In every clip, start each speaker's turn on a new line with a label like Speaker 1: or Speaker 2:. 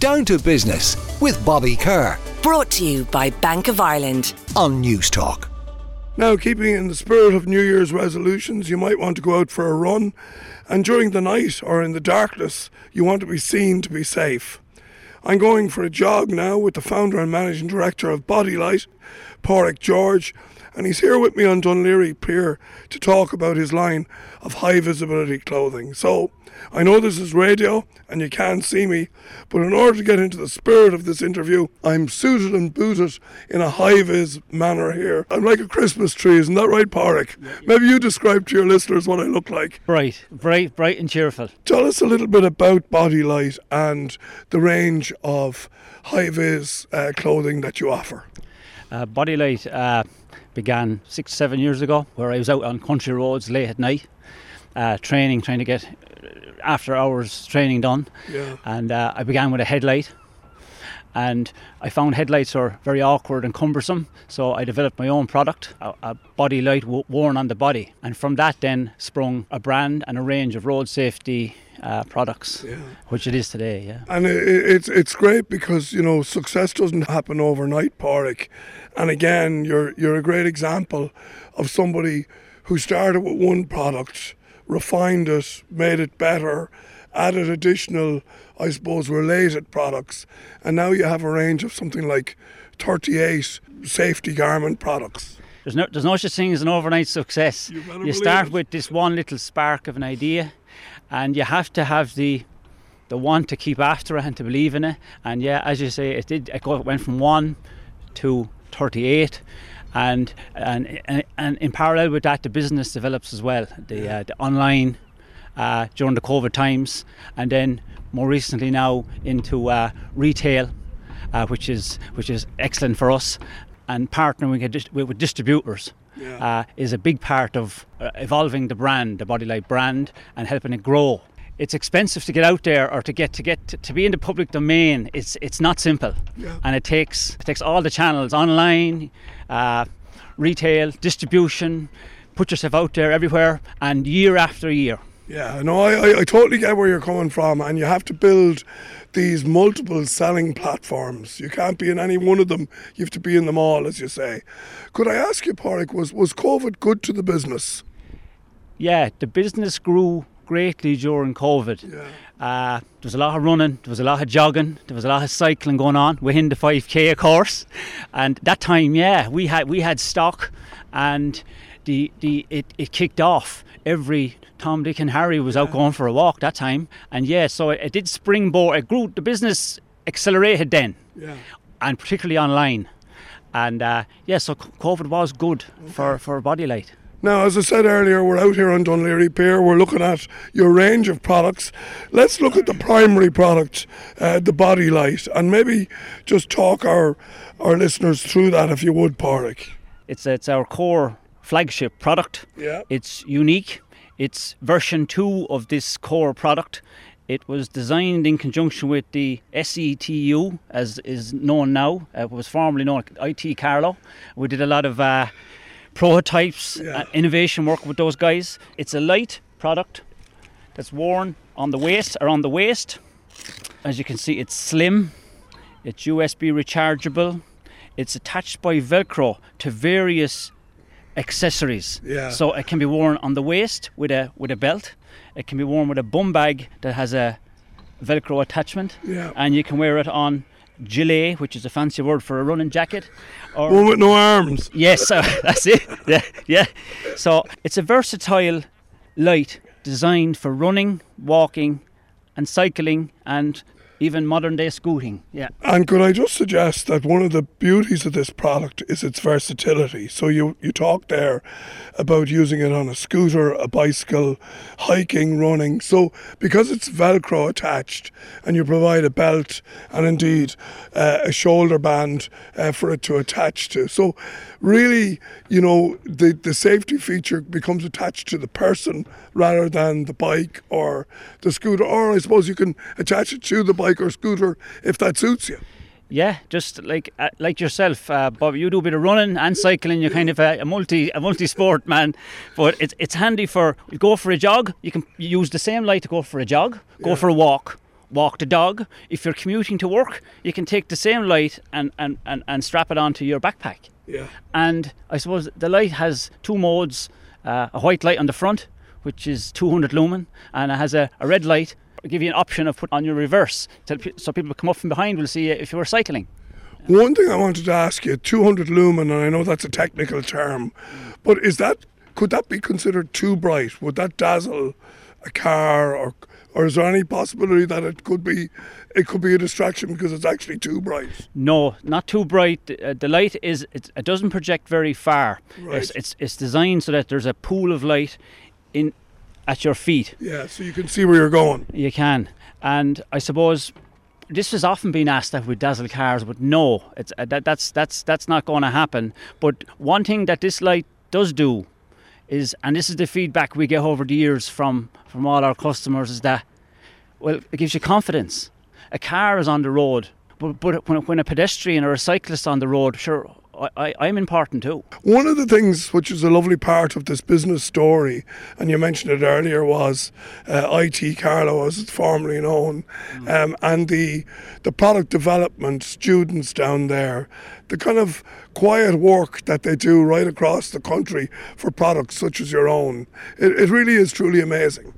Speaker 1: Down to Business with Bobby Kerr
Speaker 2: Brought to you by Bank of Ireland.
Speaker 1: on Newstalk.
Speaker 3: Now, keeping in the spirit of New Year's resolutions, you might want to go out for a run, and during the night or in the darkness, you want to be seen to be safe. I'm going for a jog now with the founder and managing director of Bodylite, Padraic George, and he's here with me on Dún Laoghaire Pier to talk about his line of high visibility clothing. So, I know this is radio and you can't see me, but in order to get into the spirit of this interview, I'm suited and booted in a high vis manner here. I'm like a Christmas tree, isn't that right, Padraic? Maybe you describe to your listeners what I look like.
Speaker 4: Bright, bright, bright and cheerful.
Speaker 3: Tell us a little bit about Bodylite and the range of high vis uh, clothing that you offer.
Speaker 4: Uh, Bodylite uh, began six, seven years ago, where I was out on country roads late at night, uh, training, trying to get after hours training done.
Speaker 3: Yeah.
Speaker 4: And uh, I began with a headlight. And I found headlights are very awkward and cumbersome, so I developed my own product, a, a body light w- worn on the body. And from that, then sprung a brand and a range of road safety uh, products,
Speaker 3: Yeah.
Speaker 4: which it is today. Yeah.
Speaker 3: And it, it's it's great because you know success doesn't happen overnight, Padraic. And again, you're you're a great example of somebody who started with one product, refined it, made it better, added additional, I suppose, related products, and now you have a range of something like 38 safety garment products.
Speaker 4: There's no, there's no such thing as an overnight success.
Speaker 3: You
Speaker 4: You start
Speaker 3: it.
Speaker 4: with this one little spark of an idea, and you have to have the the want to keep after it and to believe in it. And yeah, as you say, it did. It go- went from one to 38, and and and, and in parallel with that, the business develops as well. The uh, the online uh, during the COVID times, and then more recently now into uh, retail, uh, which is which is excellent for us. And partnering with, with distributors uh, is a big part of uh, evolving the brand, the Bodylite brand, and helping it grow. It's expensive to get out there or to get to get to, to be in the public domain. It's it's not simple, and it takes it takes all the channels online, uh, retail, distribution. Put yourself out there everywhere, and year after year.
Speaker 3: Yeah, no, I, I, I totally get where you're coming from, and you have to build these multiple selling platforms. You can't be in any one of them. You have to be in them all, as you say. Could I ask you, Padraic, was was COVID good to the business?
Speaker 4: Yeah, the business grew greatly during COVID.
Speaker 3: Yeah.
Speaker 4: Uh, there was a lot of running, there was a lot of jogging, there was a lot of cycling going on within the 5k of course. And that time, yeah, we had we had stock, and the the it, it kicked off. Every Tom, Dick, and Harry was out going for a walk that time, and yeah, so it, it did springboard. It grew. The business accelerated then,
Speaker 3: Yeah.
Speaker 4: and particularly online. And uh, yeah, so COVID was good for for Bodylite.
Speaker 3: Now, as I said earlier, we're out here on Dún Laoghaire Pier. We're looking at your range of products. Let's look at the primary product, uh, the body light, and maybe just talk our our listeners through that, if you would, Padraic.
Speaker 4: It's it's our core flagship product.
Speaker 3: Yeah.
Speaker 4: It's unique. It's version two of this core product. It was designed in conjunction with the SETU, as is known now. Uh, it was formerly known as IT Carlow. We did a lot of uh, prototypes,
Speaker 3: Yeah.
Speaker 4: and innovation work with those guys. It's a light product that's worn on the waist, around the waist. As you can see, it's slim. It's USB rechargeable. It's attached by Velcro to various accessories.
Speaker 3: Yeah.
Speaker 4: So it can be worn on the waist with a with a belt. It can be worn with a bum bag that has a Velcro attachment.
Speaker 3: Yeah.
Speaker 4: And you can wear it on gilet, which is a fancy word for a running jacket. Or
Speaker 3: One with no arms.
Speaker 4: Yes, uh, that's it. Yeah, yeah. So it's a versatile light designed for running, walking, and cycling, and even modern day scooting. Yeah.
Speaker 3: And could I just suggest that one of the beauties of this product is its versatility? So you, you talked there about using it on a scooter, a bicycle, hiking, running. So because it's Velcro attached and you provide a belt and indeed uh, a shoulder band uh, for it to attach to. So really, you know, the, the safety feature becomes attached to the person rather than the bike or the scooter. Or I suppose you can attach it to the bike or scooter if that suits you.
Speaker 4: Yeah, just like uh, like yourself, uh, Bob. You do a bit of running and cycling. You're kind of a, a multi a multi sport man, but it's it's handy for you go for a jog. You can use the same light to go for a jog, go
Speaker 3: Yeah.
Speaker 4: for a walk, walk the dog. If you're commuting to work, you can take the same light and, and, and, and strap it onto your backpack.
Speaker 3: Yeah.
Speaker 4: And I suppose the light has two modes uh, a white light on the front, which is 200 lumen, and it has a, a red light. Give you an option of put on your reverse, so so people come up from behind will see if you were cycling.
Speaker 3: One thing I wanted to ask you 200 lumen, and I know that's a technical term, but is that could that be considered too bright? Would that dazzle a car, or or is there any possibility that it could be it could be a distraction because it's actually too bright?
Speaker 4: No, not too bright. Uh, the light is it, it doesn't project very far.
Speaker 3: Right.
Speaker 4: It's, it's it's designed so that there's a pool of light in at your feet.
Speaker 3: Yeah, so you can see where you're going.
Speaker 4: You can, and I suppose this has often been asked that with dazzle cars, but no, it's uh, that, that's that's that's not going to happen. But one thing that this light does do is, and this is the feedback we get over the years from from all our customers, is that well, it gives you confidence. A car is on the road, but but when, when a pedestrian or a cyclist on the road, sure, I, I, I'm important too.
Speaker 3: One of the things which is a lovely part of this business story, and you mentioned it earlier, was uh, IT Carlow, as it's formerly known, um, and the the product development students down there, the kind of quiet work that they do right across the country for products such as your own. It, it really is truly amazing.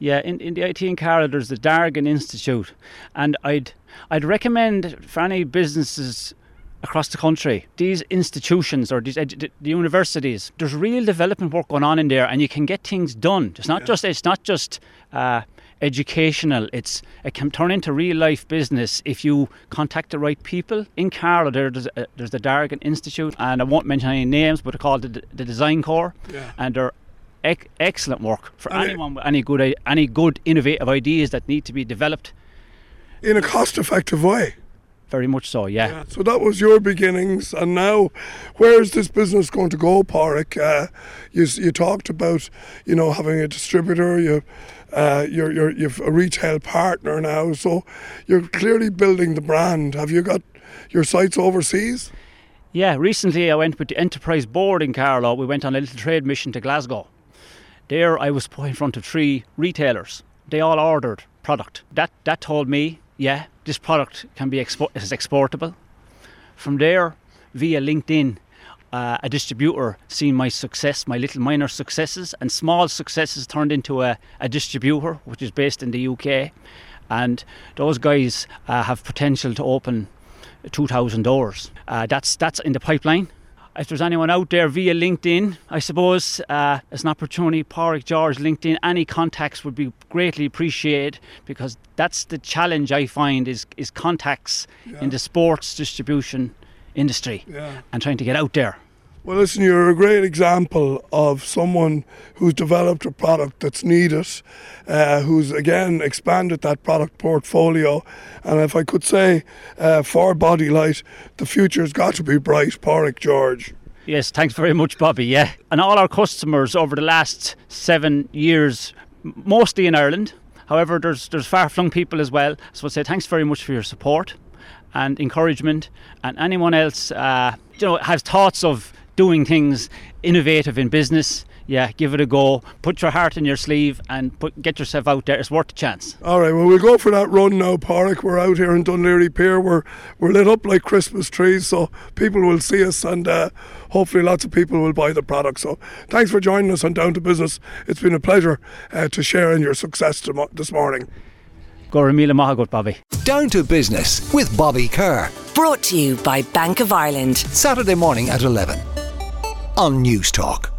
Speaker 4: Yeah, in, in the IT in there's the Dargan Institute, and I'd I'd recommend for any businesses across the country, these institutions or these the universities, there's real development work going on in there, and you can get things done. It's not just it's not just uh, educational. It's it can turn into real life business if you contact the right people. In Carlow, there, there's a, there's the Dargan Institute, and I won't mention any names, but they're called the, the DesignCORE,
Speaker 3: Yeah.
Speaker 4: and they're ec- excellent work for
Speaker 3: And
Speaker 4: anyone with any good any good innovative ideas that need to be developed.
Speaker 3: In a cost effective way.
Speaker 4: Very much so, yeah.
Speaker 3: So that was your beginnings, and now, where is this business going to go, Padraic? Uh, you, you talked about, you know, having a distributor. You, uh, you're, you're, you've a retail partner now, so you're clearly building the brand. Have you got your sites overseas?
Speaker 4: Yeah, recently I went with the Enterprise Board in Carlow. We went on a little trade mission to Glasgow. There I was put in front of three retailers. They all ordered product. That that told me, yeah, this product can be expo- is exportable. From there, via LinkedIn, uh, a distributor seen my success, my little minor successes and small successes turned into a, a distributor, which is based in the UK. And those guys uh, have potential to open 2,000 doors. Uh, that's that's in the pipeline. If there's anyone out there via LinkedIn, I suppose uh, it's an opportunity. Padraic George, LinkedIn, any contacts would be greatly appreciated because that's the challenge I find is is contacts in the sports distribution industry
Speaker 3: Yeah.
Speaker 4: and trying to get out there.
Speaker 3: Well, listen, you're a great example of someone who's developed a product that's needed, uh, who's again expanded that product portfolio. And if I could say uh, for Bodylite, the future's got to be bright, Padraic George.
Speaker 4: Yes, thanks very much, Bobby. Yeah, and all our customers over the last seven years, mostly in Ireland. However, there's there's far-flung people as well. So I'd say thanks very much for your support and encouragement. And anyone else, uh, you know, has thoughts of doing things innovative in business. Yeah, give it a go. Put your heart in your sleeve and put, get yourself out there. It's worth a chance.
Speaker 3: All right, well, we'll go for that run now, Padraic. We're out here in Dún Laoghaire Pier. We're, we're lit up like Christmas trees, so people will see us and uh, hopefully lots of people will buy the product. So thanks for joining us on Down to Business. It's been a pleasure uh, to share in your success this morning.
Speaker 4: Go raibh míle maith agat, Bobby.
Speaker 1: Down to Business with Bobby Kerr.
Speaker 2: Brought to you by Bank of Ireland.
Speaker 1: Saturday morning at 11 on Newstalk.